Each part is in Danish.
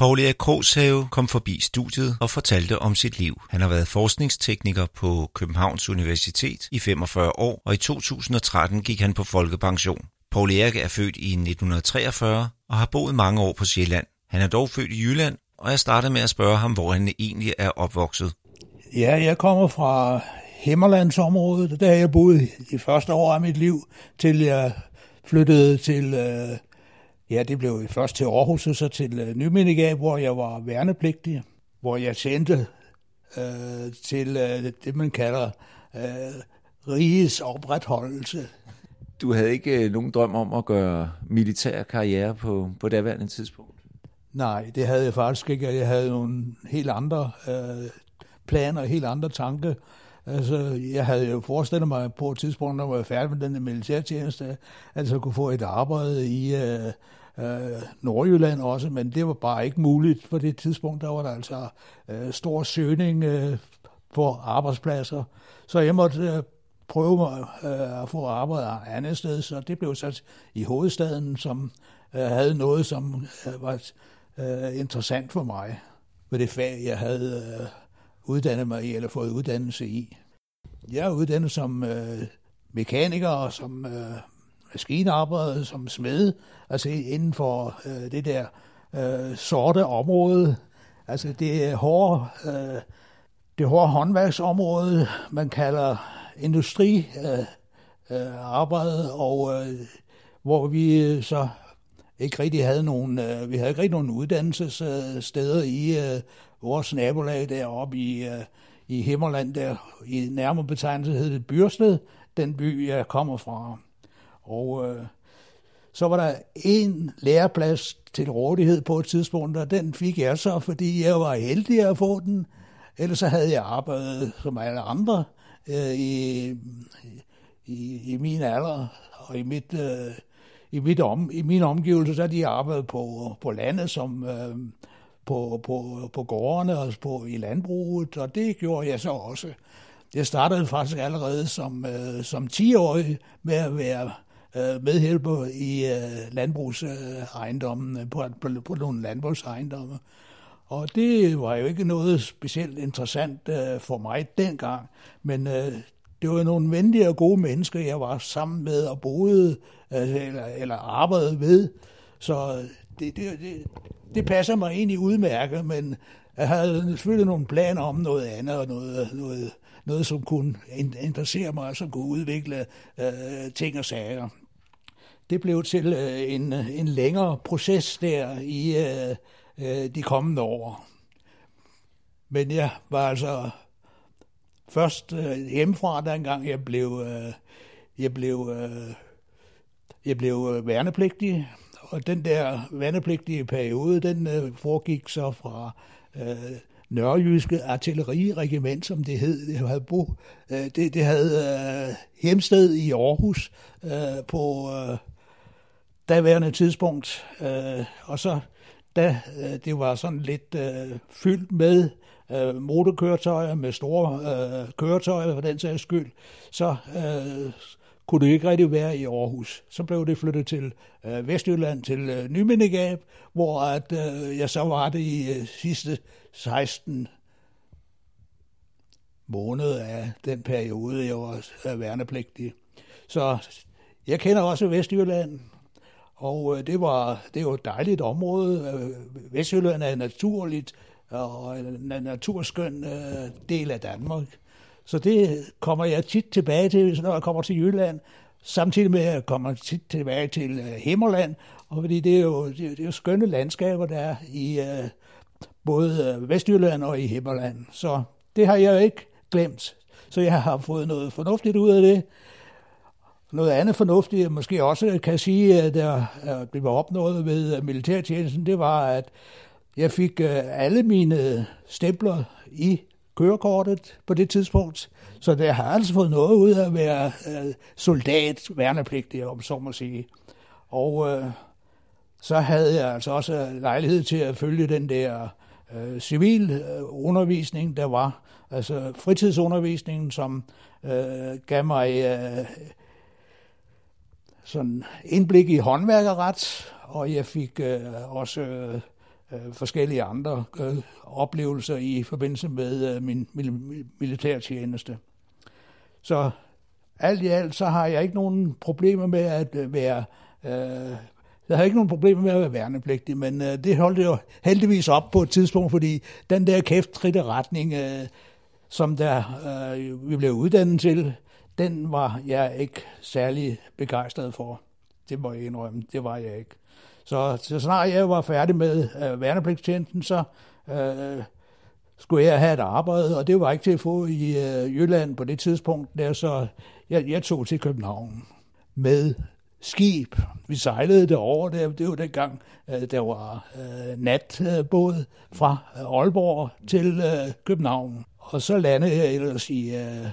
Paul Erik Krogshave kom forbi studiet og fortalte om sit liv. Han har været forskningstekniker på Københavns Universitet i 45 år, og i 2013 gik han på folkepension. Paul Erik er født i 1943 og har boet mange år på Sjælland. Han er dog født i Jylland, og jeg startede med at spørge ham, hvor han egentlig er opvokset. Ja, jeg kommer fra Himmerlandsområdet. Der jeg boede i første år af mit liv, til jeg flyttede til, øh, ja, det blev først til Aarhus, og så til øh, Nymindegab, hvor jeg var værnepligtig, hvor jeg tjente øh, til øh, det, man kalder øh, rigets opretholdelse. Du havde ikke øh, nogen drøm om at gøre militær karriere på, på daværende tidspunkt? Nej, det havde jeg faktisk ikke. Jeg havde nogle helt andre øh, planer, helt andre tanker. Altså, jeg havde jo forestillet mig på et tidspunkt, når jeg var færdig med den militærtjeneste, at jeg kunne få et arbejde i øh, øh, Nordjylland også, men det var bare ikke muligt på det tidspunkt. Der var der altså øh, stor søgning øh, på arbejdspladser. Så jeg måtte øh, prøve mig øh, at få arbejde andet sted, så det blev sat i hovedstaden, som øh, havde noget, som øh, var øh, interessant for mig med det fag, jeg havde øh, uddannet mig i, eller fået uddannelse i. Jeg er uddannet som øh, mekaniker og som øh, maskinarbejder, som smed, altså inden for øh, det der øh, sorte område. Altså det hårde, øh, det hårde håndværksområde, man kalder industri øh, øh, arbejde, og øh, hvor vi øh, så ikke rigtig havde nogen, øh, vi havde ikke rigtig nogen uddannelsessteder i øh, vores nabolag deroppe i, øh, i Himmerland, der i nærmere betegnelse hed det Byrsted, den by, jeg kommer fra. Og øh, så var der en læreplads til rådighed på et tidspunkt, og den fik jeg så, fordi jeg var heldig at få den. Ellers så havde jeg arbejdet som alle andre øh, i, i, i min alder og i mit, øh, i, mit om, i min omgivelse, så har de arbejdet på, på landet som øh, på, på, på gårdene og på, i landbruget, og det gjorde jeg så også. Jeg startede faktisk allerede som, øh, som 10-årig med at være øh, medhjælper i øh, landbrugsejendommen, øh, på, på, på nogle landbrugsejendomme. Og det var jo ikke noget specielt interessant øh, for mig dengang, men øh, det var nogle venlige og gode mennesker, jeg var sammen med og boede øh, eller, eller arbejdede ved. Så øh, det, det, det, det passer mig egentlig udmærket, men jeg havde selvfølgelig nogle planer om noget andet og noget, noget, noget som kunne interessere mig og som kunne udvikle øh, ting og sager. Det blev til øh, en, øh, en længere proces der i øh, øh, de kommende år. Men jeg var altså først øh, hjemmefra, dengang jeg blev, øh, jeg blev, øh, jeg blev øh, værnepligtig, og den der værnepligtige periode, den øh, foregik så fra øh, Nørrejyske Artilleriregiment, som det hed. Det havde, bo, øh, det, det havde øh, hjemsted i Aarhus øh, på øh, daværende tidspunkt. Øh, og så da øh, det var sådan lidt øh, fyldt med øh, motorkøretøjer, med store øh, køretøjer for den sags skyld, så øh, kunne det ikke rigtig være i Aarhus. Så blev det flyttet til øh, Vestjylland, til øh, Nymindegab, hvor at, øh, jeg så var det i øh, sidste 16 måneder af den periode, jeg var øh, værnepligtig. Så jeg kender også Vestjylland, og øh, det var det var et dejligt område. Øh, Vestjylland er naturligt øh, og en naturskøn øh, del af Danmark. Så det kommer jeg tit tilbage til, når jeg kommer til Jylland, samtidig med at jeg kommer tit tilbage til øh, Himmerland, og fordi det er jo, det er jo skønne landskaber, der er i uh, både øh, Vestjylland og i Himmerland. Så det har jeg ikke glemt. Så jeg har fået noget fornuftigt ud af det. Noget andet fornuftigt, jeg måske også kan sige, at der blev opnået ved militærtjenesten, det var, at jeg fik øh, alle mine stempler i kørekortet på det tidspunkt. Så det har altså fået noget ud af at være øh, soldat, værnepligtig, om så må sige. Og øh, så havde jeg altså også øh, lejlighed til at følge den der øh, civil undervisning, der var. Altså fritidsundervisningen, som øh, gav mig øh, sådan indblik i håndværkerret, og jeg fik øh, også øh, øh forskellige andre øh, oplevelser i forbindelse med øh, min mil- militærtjeneste. Så alt i alt, så har jeg ikke nogen problemer med at øh, være... Øh, jeg har ikke nogen problemer med at være værnepligtig, men øh, det holdt jo heldigvis op på et tidspunkt, fordi den der kæft retning, øh, som der øh, vi blev uddannet til, den var jeg ikke særlig begejstret for. Det må jeg indrømme, det var jeg ikke. Så, så snart jeg var færdig med øh, værnepligtstjenesten, så øh, skulle jeg have et arbejde, og det var ikke til at få i øh, Jylland på det tidspunkt. Der, så jeg, jeg tog til København med skib. Vi sejlede derover, der, det var dengang, øh, der var øh, natbåd fra øh, Aalborg til øh, København. Og så landede jeg ellers i, øh,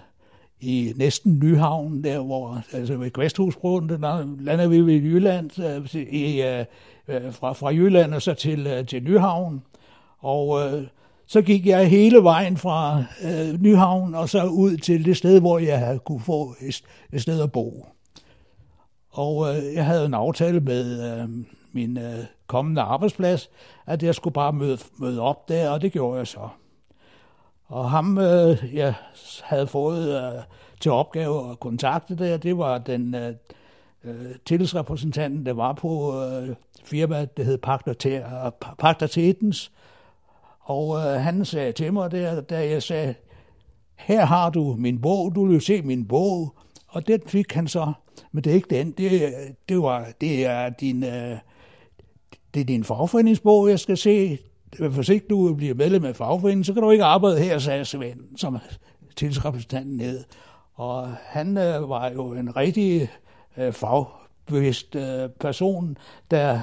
i næsten Nyhavn, der hvor, altså ved Kvæsthusbroen, der lander vi ved Jylland, øh, i, øh, øh, fra, fra Jylland og så til, øh, til Nyhavn. Og øh, så gik jeg hele vejen fra øh, Nyhavn og så ud til det sted, hvor jeg havde kunne få et, et sted at bo. Og øh, jeg havde en aftale med øh, min øh, kommende arbejdsplads, at jeg skulle bare møde, møde op der, og det gjorde jeg så. Og ham, øh, jeg havde fået øh, til opgave at kontakte der, det var den øh, øh tillidsrepræsentanten, der var på øh, firmaet, det hed Pagter Tetens. Og øh, han sagde til mig der, da jeg sagde, her har du min bog, du vil se min bog. Og den fik han så, men det er ikke den, det, øh, det, var, det er din... Øh, det er din fagforeningsbog, jeg skal se hvis ikke du bliver medlem af fagforeningen, så kan du ikke arbejde her, sagde Svend, som tillidsrepræsentanten ned. Og han øh, var jo en rigtig øh, fagbevidst øh, person, der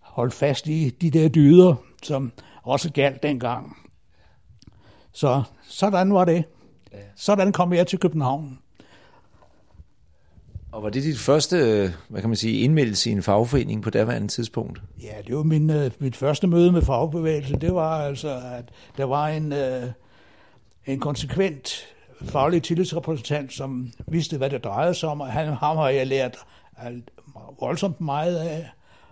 holdt fast i de der dyder, som også galt dengang. Så sådan var det. Sådan kom jeg til København. Og var det dit første, øh, hvad kan man sige, indmeldelse i en fagforening på daværende tidspunkt? Ja, det var min, øh, mit første møde med fagbevægelsen. Det var altså, at der var en, øh, en konsekvent faglig tillidsrepræsentant, som vidste, hvad det drejede sig om, og han, ham har jeg lært alt, voldsomt meget af.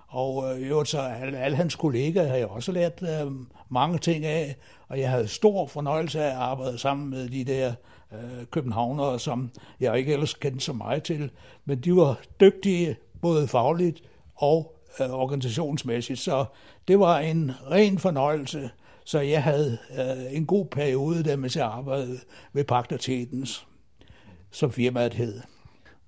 Og øh, så alle, alle hans kollegaer har jeg også lært øh, mange ting af, og jeg havde stor fornøjelse af at arbejde sammen med de der øh, københavnere, som jeg ikke ellers kendte så meget til, men de var dygtige både fagligt og øh, organisationsmæssigt, så det var en ren fornøjelse, så jeg havde øh, en god periode der med at arbejde ved Pagtertetens, som firmaet hed.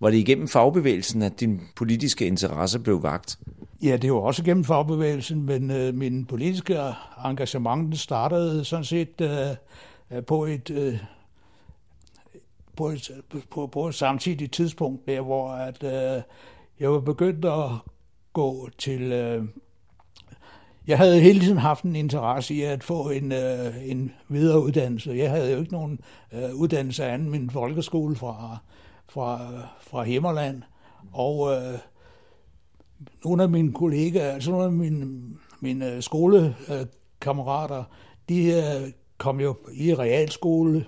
Var det igennem fagbevægelsen, at din politiske interesse blev vagt? Ja, det var også gennem fagbevægelsen, men øh, min politiske engagement startede sådan set øh, på et øh, på et, på, på et samtidigt tidspunkt der, hvor at, øh, jeg var begyndt at gå til... Øh, jeg havde hele tiden haft en interesse i at få en, øh, en videre uddannelse. Jeg havde jo ikke nogen øh, uddannelse anden min folkeskole fra, fra, fra Himmerland. Og øh, nogle af mine kollegaer, altså nogle af mine, mine øh, skolekammerater, de øh, kom jo i realskole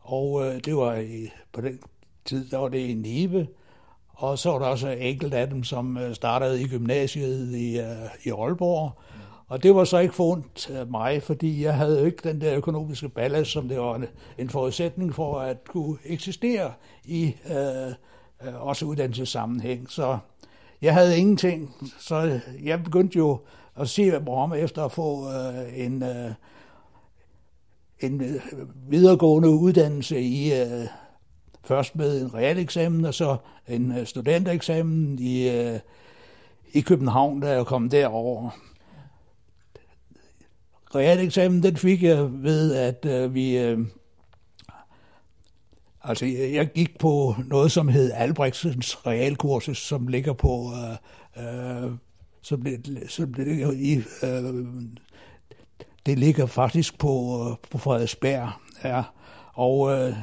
og øh, det var i, på den tid, der var det i Nibe. Og så var der også enkelt af dem, som øh, startede i gymnasiet i, øh, i Aalborg. Og det var så ikke forundt af øh, mig, fordi jeg havde jo ikke den der økonomiske ballast, som det var en, en forudsætning for at kunne eksistere i øh, øh, også uddannelsessammenhæng. Så jeg havde ingenting, så jeg begyndte jo at se mig om efter at få øh, en, øh, en videregående uddannelse i uh, først med en realeksamen og så en uh, studentereksamen i, uh, i København, da jeg kom derover. Realeksamen den fik jeg ved, at uh, vi... Uh, altså, jeg gik på noget, som hed Albrechtsens realkursus, som ligger på... Uh, uh, som, som ligger i uh, det ligger faktisk på, øh, på Frederiksberg. Ja. Og øh,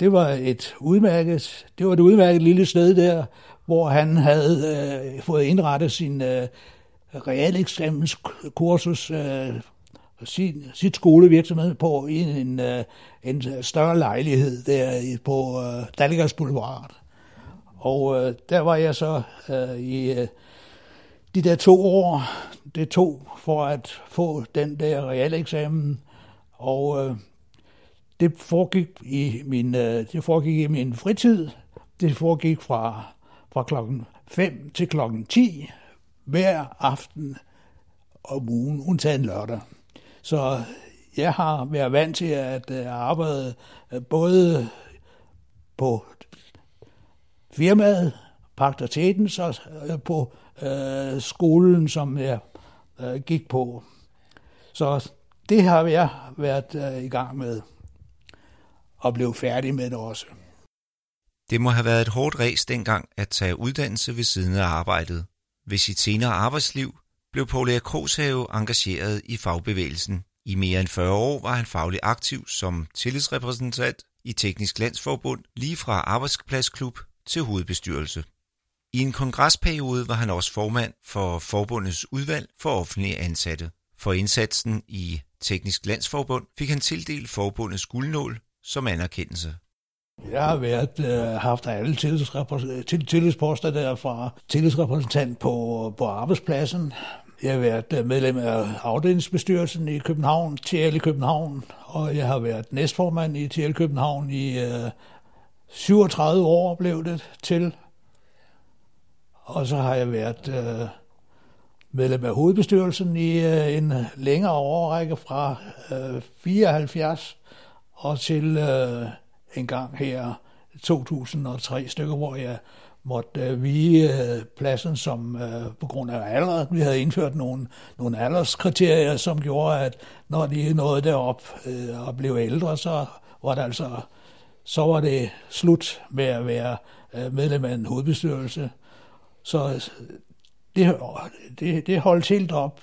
det var et udmærket, det var et udmærket lille sted der, hvor han havde øh, fået indrettet sin øh, realeksamenskursus, øh, sin, sit skolevirksomhed på i en, øh, en større lejlighed der på øh, Dalgas Boulevard. Og øh, der var jeg så øh, i øh, de der to år, det tog for at få den der realeksamen, og øh, det foregik i min, øh, det foregik i min fritid. Det foregik fra, fra klokken 5 til klokken 10 hver aften om ugen, undtagen lørdag. Så jeg har været vant til at øh, arbejde øh, både på firmaet, Pagterteten, så øh, på øh, skolen, som jeg øh, gik på. Så det har jeg været øh, i gang med og blev færdig med det også. Det må have været et hårdt ræs dengang at tage uddannelse ved siden af arbejdet. Ved sit senere arbejdsliv blev Paul Erik Krogshave engageret i fagbevægelsen. I mere end 40 år var han faglig aktiv som tillidsrepræsentant i Teknisk Landsforbund, lige fra arbejdspladsklub til hovedbestyrelse. I en kongresperiode var han også formand for forbundets udvalg for offentlige ansatte. For indsatsen i Teknisk Landsforbund fik han tildelt forbundets guldnål som anerkendelse. Jeg har været, øh, haft alle tillidsposter der fra tillidsrepræsentant på, på arbejdspladsen. Jeg har været øh, medlem af afdelingsbestyrelsen i København, TL i København, og jeg har været næstformand i TL København i øh, 37 år blev det til. Og så har jeg været øh, medlem af hovedbestyrelsen i øh, en længere årrække fra øh, 74 og til øh, en gang her 2003 stykker, hvor jeg måtte øh, vige øh, pladsen som øh, på grund af alder. Vi havde indført nogle, nogle alderskriterier, som gjorde, at når de nåede derop øh, og blev ældre, så var det altså så var det slut med at være øh, medlem af en hovedbestyrelse. Så det, det, det holdt helt op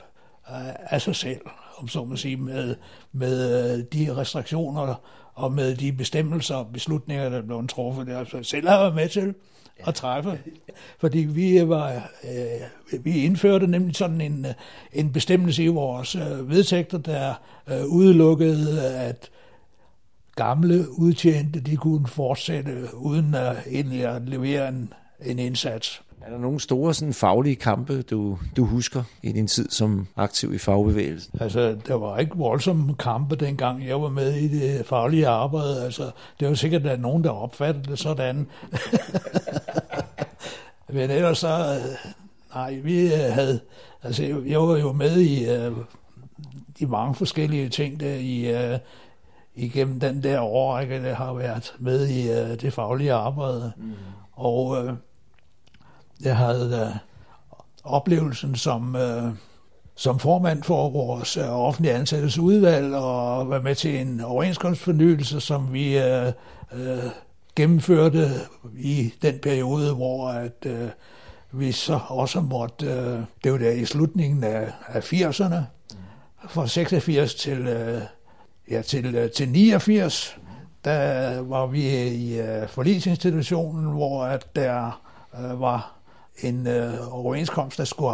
af sig selv, om så man sige, med, med øh, de restriktioner og med de bestemmelser og beslutninger, der blev truffet. Det altså selv har været med til at træffe. Fordi vi var, øh, vi indførte nemlig sådan en, en bestemmelse i vores øh, vedtægter, der øh, udelukkede, at gamle udtjente, de kunne fortsætte uden at egentlig at levere en, en indsats. Er der nogle store sådan, faglige kampe, du, du husker i din tid som aktiv i fagbevægelsen? Altså, der var ikke voldsomme kampe dengang, jeg var med i det faglige arbejde. Altså, det var sikkert, at der er nogen, der opfattede det sådan. Men ellers så, nej, vi havde, altså, jeg var jo med i uh, de mange forskellige ting der i, uh, igennem den der årrække, der har været med i uh, det faglige arbejde. Mm. Og uh, jeg havde uh, oplevelsen som, uh, som formand for vores uh, offentlige ansattes udvalg og var med til en overenskomstfornyelse, som vi uh, uh, gennemførte i den periode, hvor at, uh, vi så også måtte, uh, det var der i slutningen af, af 80'erne, fra 86 til, uh, ja, til, til 89, der var vi i uh, forlisinstitutionen, hvor at der uh, var en øh, overenskomst, der skulle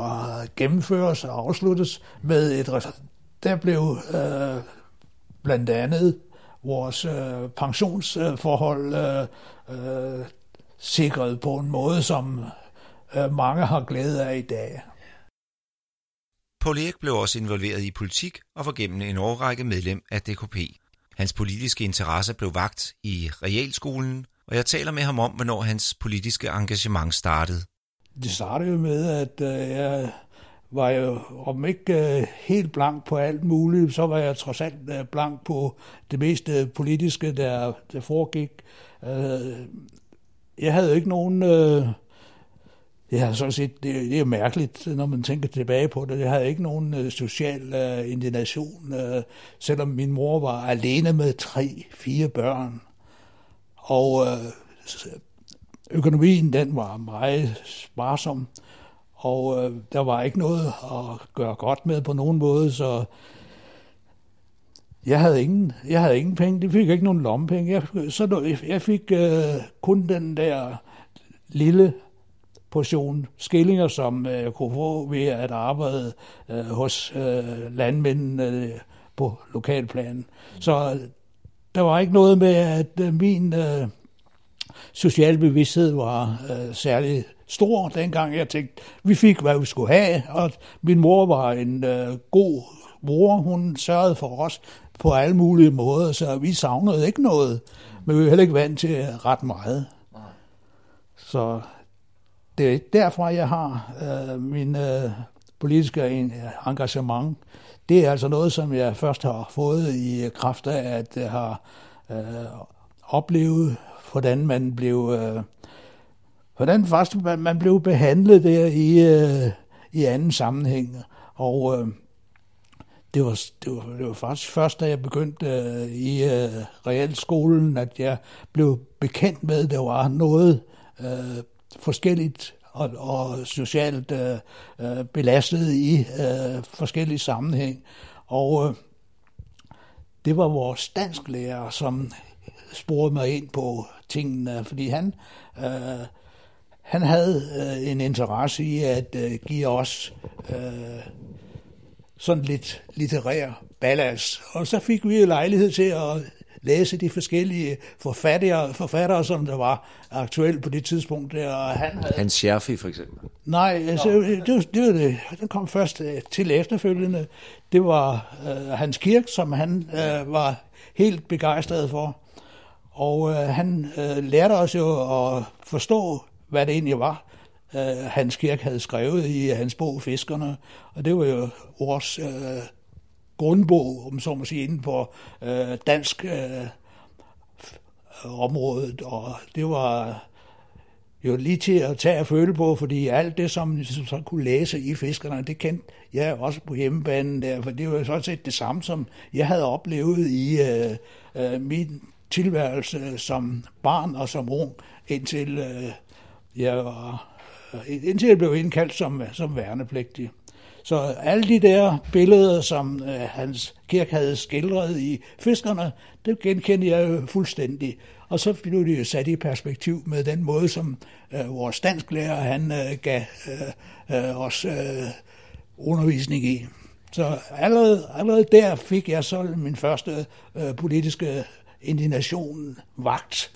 gennemføres og afsluttes med et der blev øh, blandt andet vores øh, pensionsforhold øh, øh, sikret på en måde, som øh, mange har glæde af i dag. Paul Erik blev også involveret i politik og var gennem en årrække medlem af DKP. Hans politiske interesse blev vagt i realskolen, og jeg taler med ham om, hvornår hans politiske engagement startede. Det startede jo med, at øh, jeg var jo om ikke øh, helt blank på alt muligt, så var jeg trods alt øh, blank på det meste politiske, der, der foregik. Jeg havde ikke nogen... Ja, sådan set, det, det er mærkeligt, når man tænker tilbage på det. Jeg havde ikke nogen social indignation, selvom min mor var alene med tre, fire børn. Og økonomien, den var meget sparsom, og øh, der var ikke noget at gøre godt med på nogen måde, så jeg havde ingen, jeg havde ingen penge. Det fik ikke nogen lommepenge. Jeg, så jeg fik øh, kun den der lille portion skillinger, som øh, jeg kunne få ved at arbejde øh, hos øh, landmændene øh, på lokalplanen. Så øh, der var ikke noget med, at øh, min øh, social bevidsthed var øh, særlig stor dengang. Jeg tænkte, vi fik, hvad vi skulle have, og min mor var en øh, god mor. Hun sørgede for os på alle mulige måder, så vi savnede ikke noget. Men vi var heller ikke vant til ret meget. Så det er derfor, jeg har øh, min øh, politiske engagement. Det er altså noget, som jeg først har fået i kraft af, at jeg har øh, oplevet, hvordan man blev, øh, hvordan først man blev behandlet der i, øh, i anden sammenhæng. Og øh, det var, det, var, det var faktisk først, da jeg begyndte øh, i øh, realskolen, at jeg blev bekendt med, at der var noget øh, forskelligt og, og socialt øh, øh, belastet i øh, forskellige sammenhæng. Og øh, det var vores dansklærer, som sporede mig ind på tingene, fordi han, øh, han havde øh, en interesse i at øh, give os øh, sådan lidt litterær ballast. Og så fik vi lejlighed til at læse de forskellige forfattere, forfattere som der var aktuelle på det tidspunkt. Der, og han havde... Hans Scherfi for eksempel? Nej, altså, det, det, det, det, det kom først øh, til efterfølgende. Det var uh, Hans Kirk, som han uh, var helt begejstret for. Og øh, han øh, lærte os jo at forstå, hvad det egentlig var, øh, Hans Kirk havde skrevet i øh, hans bog Fiskerne. Og det var jo vores øh, grundbog, om så må sige, inden på øh, dansk øh, området, og det var jo lige til at tage og føle på, fordi alt det, som som så kunne læse i fiskerne, det kendte jeg også på hjemmebanen der, for det var jo sådan set det samme, som jeg havde oplevet i øh, øh, min tilværelse som barn og som ung, indtil øh, jeg var øh, indtil jeg blev indkaldt som, som værnepligtig. Så alle de der billeder, som øh, Hans Kirk havde skildret i Fiskerne, det genkendte jeg jo fuldstændig. Og så blev det jo sat i perspektiv med den måde, som øh, vores dansklærer han øh, gav øh, øh, os øh, undervisning i. Så allerede, allerede der fik jeg så min første øh, politiske indignationen vagt.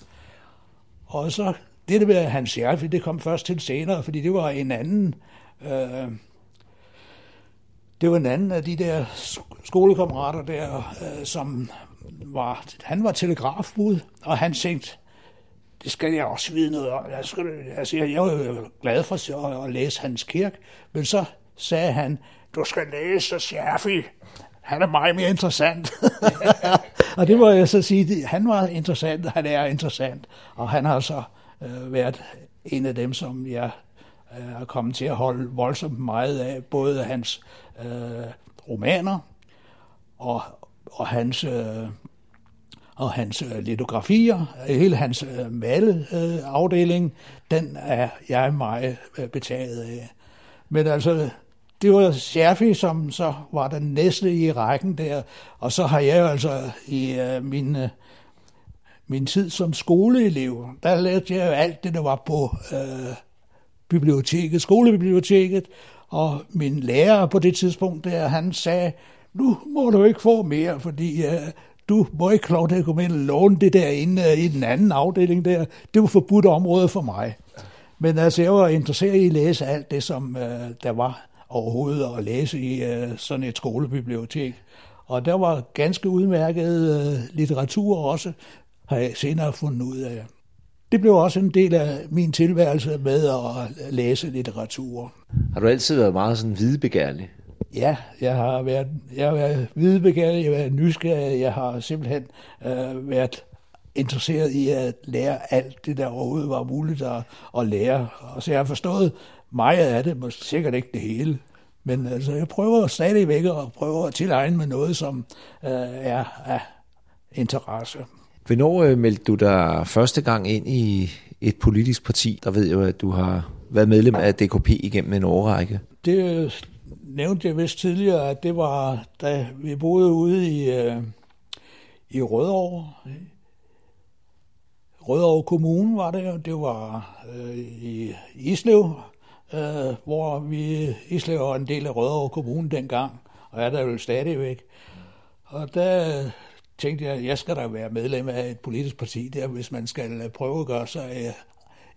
Og så det der med Hans Jerfi, det kom først til senere, fordi det var en anden øh, det var en anden af de der skolekammerater der, øh, som var, han var telegrafbud, og han tænkte, det skal jeg også vide noget om. Jeg, skal, altså, jeg, jeg var jo glad for at, at læse hans Kirk, men så sagde han, du skal læse Scherfi. Han er meget mere interessant. og det må jeg så sige, han var interessant, han er interessant, og han har så øh, været en af dem, som jeg øh, er kommet til at holde voldsomt meget af, både hans øh, romaner og, og hans, øh, og hans øh, litografier, hele hans øh, maleafdeling, den er jeg meget øh, betaget af. Men altså, det var Scherfi, som så var den næste i rækken der, og så har jeg jo altså i øh, min, øh, min tid som skoleelev, der lærte jeg jo alt det, der var på øh, biblioteket, skolebiblioteket, og min lærer på det tidspunkt der, han sagde, nu må du ikke få mere, fordi øh, du må ikke lov til at komme ind og låne det der inde øh, i den anden afdeling der. Det var forbudt område for mig. Men altså, jeg var interesseret i at læse alt det, som øh, der var overhovedet at læse i uh, sådan et skolebibliotek. Og der var ganske udmærket uh, litteratur også, har jeg senere fundet ud af. Det blev også en del af min tilværelse med at læse litteratur. Har du altid været meget sådan hvidebegærlig? Ja, jeg har været, jeg har været hvidebegærlig, jeg har været nysgerrig, jeg har simpelthen øh, været interesseret i at lære alt det, der overhovedet var muligt at, at lære. Og så jeg har forstået meget af det, men sikkert ikke det hele. Men altså, jeg prøver stadigvæk at prøve at tilegne mig noget, som øh, er af interesse. Hvornår øh, meldte du dig første gang ind i et politisk parti? Der ved jeg jo, at du har været medlem af DKP igennem en årrække. Det nævnte jeg vist tidligere, at det var, da vi boede ude i, øh, i Rødovre. Rødovre Kommune var det, det var øh, i Islev, øh, hvor vi, Islev var en del af Rødovre Kommune dengang, og er der jo stadigvæk. Og der tænkte jeg, jeg skal da være medlem af et politisk parti der, hvis man skal prøve at gøre sig øh,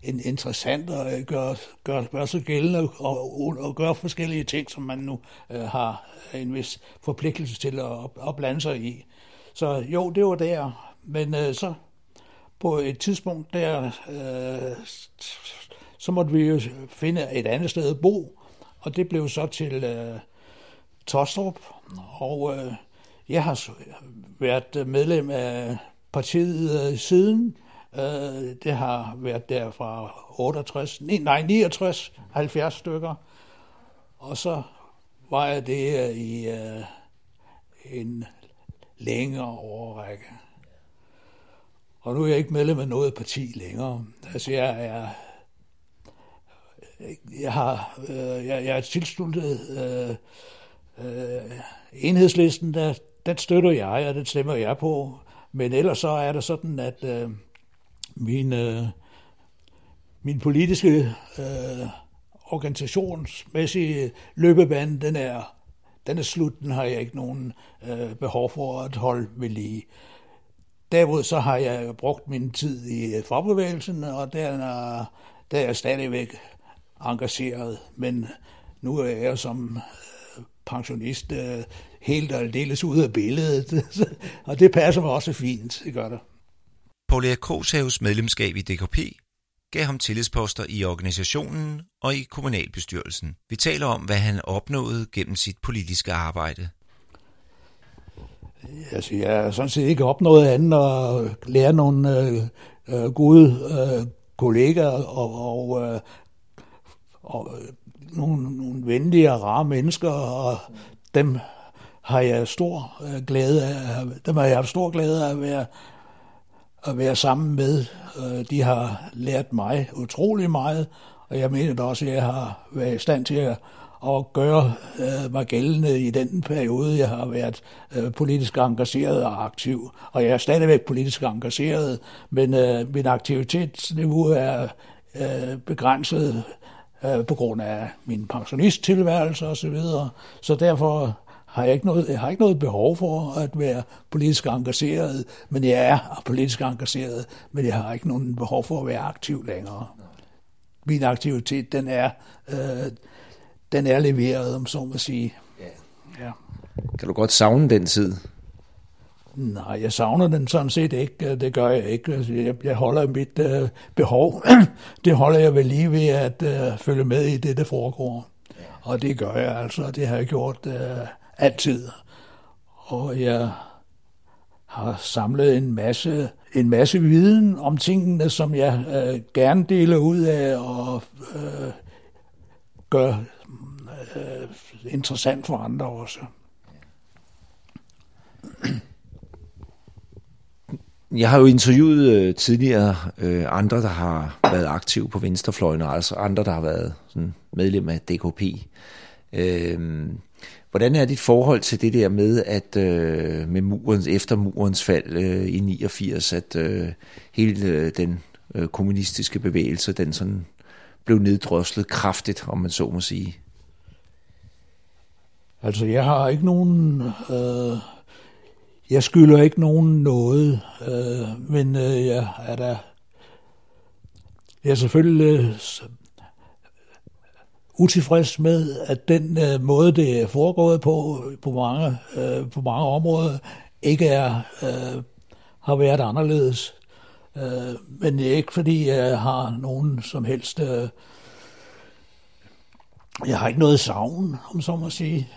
en interessant og øh, gør, gør, gøre sig gældende og, og gøre forskellige ting, som man nu øh, har en vis forpligtelse til at, at blande sig i. Så jo, det var der. Men øh, så på et tidspunkt der, øh, så måtte vi jo finde et andet sted at bo, og det blev så til øh, Tostrup, og øh, jeg har været medlem af partiet øh, siden. Øh, det har været der fra 68, nej 69, 70 stykker. Og så var jeg det øh, i øh, en længere overrække. Og nu er jeg ikke medlem af noget parti længere. Altså jeg er jeg har øh, jeg, jeg er tilsluttet øh, øh, enhedslisten, der, den støtter jeg, og den stemmer jeg på. Men ellers så er det sådan, at øh, min, øh, min politiske øh, organisationsmæssige løbebane, den er, den er slut, den har jeg ikke nogen øh, behov for at holde ved lige. Derimod så har jeg brugt min tid i fagbevægelsen, og der er, der er jeg stadigvæk engageret, men nu er jeg som øh, pensionist øh, helt og aldeles ude af billedet, og det passer mig også fint, det gør det. Paul Erik Krogshaves medlemskab i DKP gav ham tillidsposter i organisationen og i kommunalbestyrelsen. Vi taler om, hvad han opnåede gennem sit politiske arbejde. Altså, jeg har sådan set ikke opnået andet at lære nogle øh, øh, gode øh, kollegaer og, og, øh, og øh, nogle, nogle venlige og rare mennesker, og dem har jeg stor øh, glæde af, dem har jeg haft stor glæde af at være, at være sammen med. Øh, de har lært mig utrolig meget, og jeg mener da også, at jeg har været i stand til at, at gøre øh, mig gældende i den periode, jeg har været øh, politisk engageret og aktiv. Og jeg er stadigvæk politisk engageret, men øh, min aktivitetsniveau er øh, begrænset på grund af min pensionisttilværelse osv. Så, videre. så derfor har jeg, ikke noget, jeg har ikke noget behov for at være politisk engageret, men jeg er politisk engageret, men jeg har ikke nogen behov for at være aktiv længere. Min aktivitet, den er, øh, den er leveret, om så må sige. Ja. Kan du godt savne den tid? Nej, jeg savner den sådan set ikke. Det gør jeg ikke. Altså, jeg, jeg holder mit øh, behov. det holder jeg vel lige ved at øh, følge med i det, der foregår. Og det gør jeg altså. Det har jeg gjort øh, altid. Og jeg har samlet en masse, en masse viden om tingene, som jeg øh, gerne deler ud af og øh, gør øh, interessant for andre også. Jeg har jo interviewet øh, tidligere øh, andre, der har været aktive på venstrefløjen, og altså andre, der har været sådan, medlem af DKP. Øh, Hvordan er dit forhold til det der med, at øh, med murens, efter murens fald øh, i 89, at øh, hele øh, den øh, kommunistiske bevægelse, den sådan blev neddroslet kraftigt, om man så må sige? Altså, jeg har ikke nogen... Øh, jeg skylder ikke nogen noget, øh, men øh, jeg er da... Jeg er selvfølgelig øh, utilfreds med, at den øh, måde, det er foregået på, på mange, øh, på mange områder, ikke er, øh, har været anderledes. Øh, men det er ikke, fordi jeg har nogen som helst... Øh, jeg har ikke noget savn, om så må sige,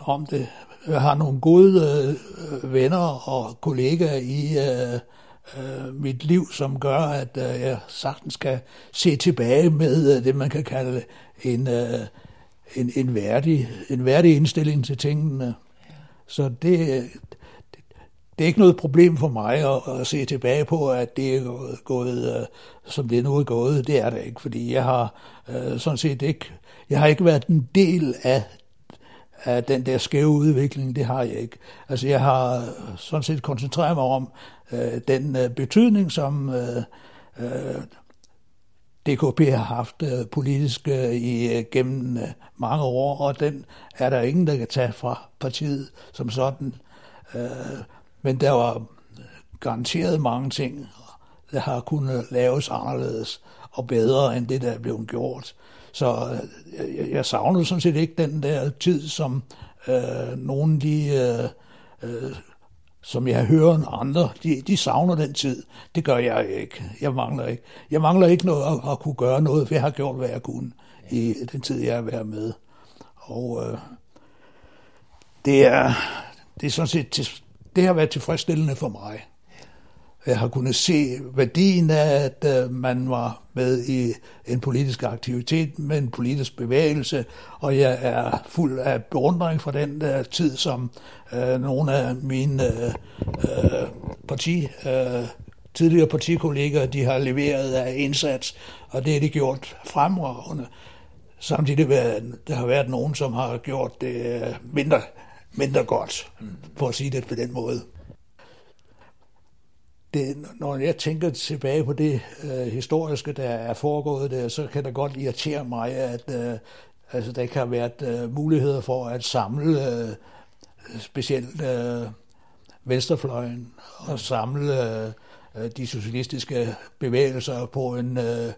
om det. Har nogle gode øh, venner og kollegaer i øh, øh, mit liv, som gør, at øh, jeg sagtens skal se tilbage med øh, det, man kan kalde en, øh, en, en, værdig, en værdig indstilling til tingene. Så det, det, det er ikke noget problem for mig at, at se tilbage på, at det er gået, øh, som det nu er gået. Det er det ikke, fordi jeg har øh, sådan set ikke, jeg har ikke været en del af af den der skæve udvikling, det har jeg ikke. Altså jeg har sådan set koncentreret mig om øh, den øh, betydning, som øh, øh, DKP har haft øh, politisk øh, i, øh, gennem øh, mange år, og den er der ingen, der kan tage fra partiet som sådan. Øh, men der var garanteret mange ting, der har kunnet laves anderledes. og bedre end det, der er blevet gjort. Så øh, jeg, jeg savner sådan set ikke den der tid, som øh, nogen de... Øh, øh, som jeg hører andre, de, de savner den tid. Det gør jeg ikke. Jeg mangler ikke. Jeg mangler ikke noget at, at kunne gøre noget, for jeg har gjort, hvad jeg kunne i den tid, jeg har været med. Og øh, det er, det er sådan set, det har været tilfredsstillende for mig. Jeg har kunnet se værdien af, at øh, man var med i en politisk aktivitet, med en politisk bevægelse, og jeg er fuld af beundring for den der tid, som øh, nogle af mine øh, øh parti, øh, tidligere partikolleger, de har leveret af indsats, og det har de gjort fremragende. Samtidig der har været nogen, som har gjort det øh, mindre, mindre godt, for at sige det på den måde. Det, når jeg tænker tilbage på det øh, historiske, der er foregået der, så kan det godt irritere mig, at øh, altså, der ikke har været øh, muligheder for at samle øh, specielt øh, venstrefløjen og samle øh, de socialistiske bevægelser på en, øh,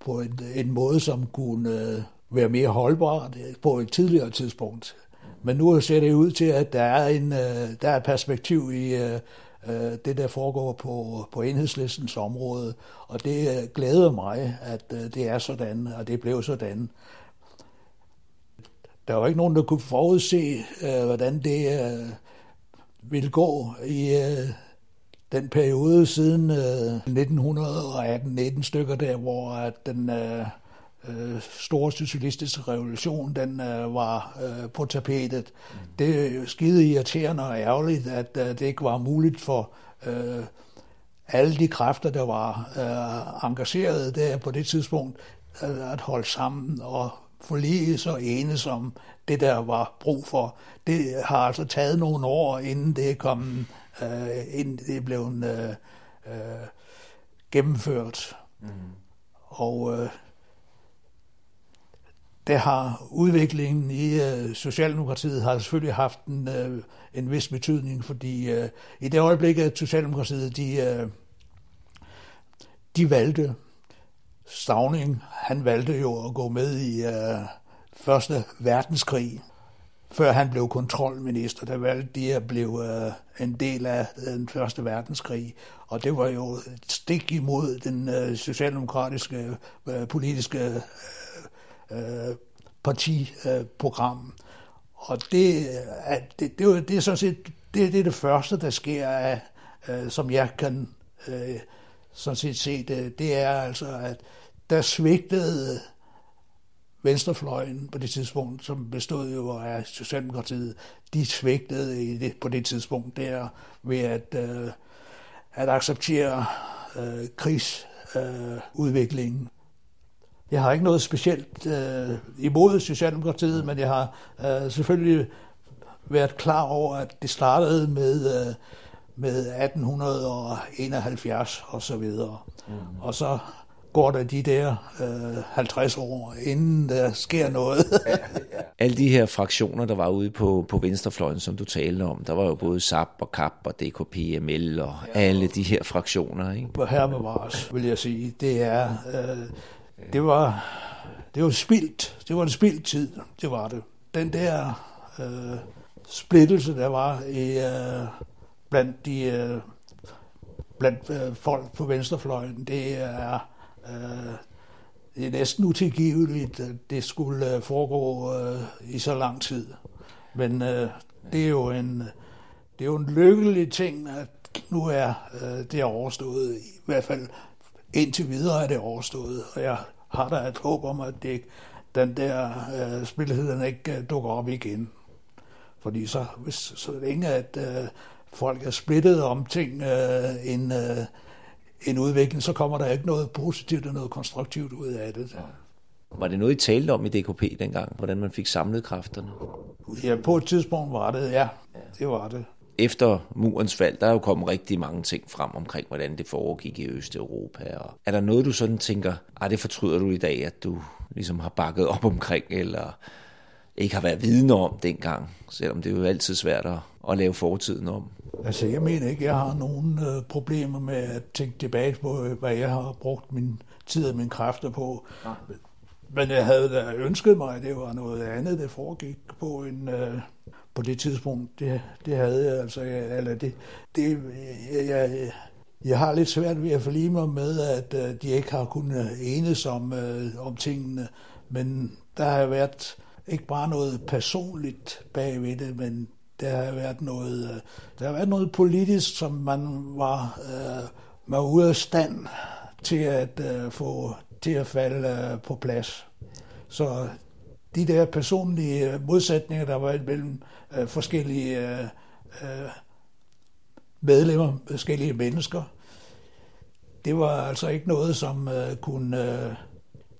på en, en måde, som kunne øh, være mere holdbar på et tidligere tidspunkt. Men nu ser det ud til, at der er en øh, der er perspektiv i øh, øh, det, der foregår på, på enhedslistens område, og det øh, glæder mig, at øh, det er sådan, og det blev sådan. Der var ikke nogen, der kunne forudse, øh, hvordan det øh, ville gå i øh, den periode siden øh, 1918-19 stykker der, hvor at den øh, øh, store socialistiske revolution, den øh, var øh, på tapetet. Mm. Det er skide irriterende og ærgerligt, at øh, det ikke var muligt for øh, alle de kræfter, der var øh, engageret der på det tidspunkt, øh, at holde sammen og forlige og enes om det, der var brug for. Det har altså taget nogle år, inden det kom, øh, inden det blev øh, øh, gennemført. Mm. Og øh, det har udviklingen i øh, Socialdemokratiet har selvfølgelig haft en, øh, en vis betydning, fordi øh, i det øjeblik, at Socialdemokratiet de, øh, de valgte Stavning, han valgte jo at gå med i øh, Første Verdenskrig, før han blev kontrolminister. Der valgte de at blive øh, en del af øh, den Første Verdenskrig, og det var jo et stik imod den øh, socialdemokratiske øh, politiske øh, øh, partiprogram. og det, at det, det, det er sådan set det, det er det første, der sker, af, øh, som jeg kan øh, sådan set se det. Det er altså, at der svigtede venstrefløjen på det tidspunkt, som bestod jo af Socialdemokratiet, de svigtede i det, på det tidspunkt der ved at, øh, at acceptere øh, krigsudviklingen. Øh, jeg har ikke noget specielt øh, imod Socialdemokratiet, men jeg har øh, selvfølgelig været klar over, at det startede med, øh, med 1871 og så videre. Mm. Og så går der de der øh, 50 år, inden der sker noget. Alle de her fraktioner, der var ude på, på venstrefløjen, som du talte om, der var jo både SAP og KAP og DKPML og ja. alle de her fraktioner. Ikke? Her bevares, vil jeg sige. Det er... Øh, det var, det var spildt. Det var en spildt tid, det var det. Den der øh, splittelse, der var i, øh, blandt de øh, blandt øh, folk på venstrefløjen, det er, øh, det er næsten utilgiveligt, at det skulle øh, foregå øh, i så lang tid. Men øh, det er jo en det er jo en lykkelig ting, at nu er øh, det overstået, i hvert fald indtil videre er det overstået, og jeg har da et håb om, at det, den der øh, spilhed, ikke øh, dukker op igen. Fordi så, hvis, så længe at øh, folk er splittet om ting, øh, en, øh, en udvikling, så kommer der ikke noget positivt og noget konstruktivt ud af det. Var det noget, I talte om i DKP dengang, hvordan man fik samlet kræfterne? Ja, på et tidspunkt var det, ja. Det var det efter murens fald, der er jo kommet rigtig mange ting frem omkring, hvordan det foregik i Østeuropa. Og er der noget, du sådan tænker, ah, det fortryder du i dag, at du ligesom har bakket op omkring, eller ikke har været vidne om dengang, selvom det er jo altid svært at, at lave fortiden om? Altså, jeg mener ikke, jeg har nogen øh, problemer med at tænke tilbage på, øh, hvad jeg har brugt min tid og mine kræfter på. Ja. Men jeg havde da ønsket mig, at det var noget andet, det foregik på en, øh, på det tidspunkt. Det, det havde jeg altså, eller det, det jeg, jeg, jeg har lidt svært ved at forlige mig med, at øh, de ikke har kunnet enes om, øh, om tingene, men der har været ikke bare noget personligt bagved det, men der har været noget, øh, der har været noget politisk, som man var, øh, var ude af stand til at øh, få til at falde øh, på plads. Så de der personlige modsætninger, der var mellem øh, forskellige øh, øh, medlemmer, forskellige mennesker, det var altså ikke noget, som øh, kunne, øh,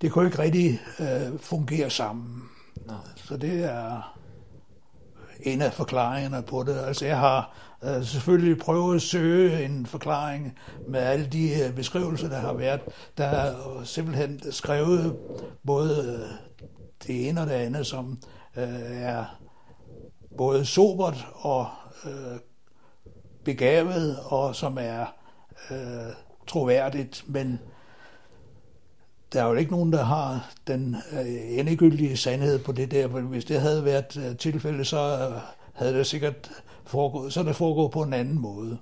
det kunne ikke rigtig øh, fungere sammen. Nej. Så det er en af forklaringerne på det. Altså jeg har øh, selvfølgelig prøvet at søge en forklaring med alle de øh, beskrivelser, der har været. Der er simpelthen skrevet både øh, det ene og det andet, som øh, er både sobert og øh, begavet, og som er øh, troværdigt, men der er jo ikke nogen, der har den øh, endegyldige sandhed på det der. Hvis det havde været øh, tilfældet, så øh, havde det sikkert foregået, så det foregået på en anden måde.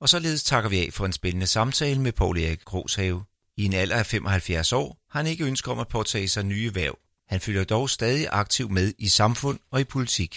Og således takker vi af for en spændende samtale med Paul Erik Groshave. I en alder af 75 år har han ikke ønsket om at påtage sig nye værv. Han følger dog stadig aktiv med i samfund og i politik.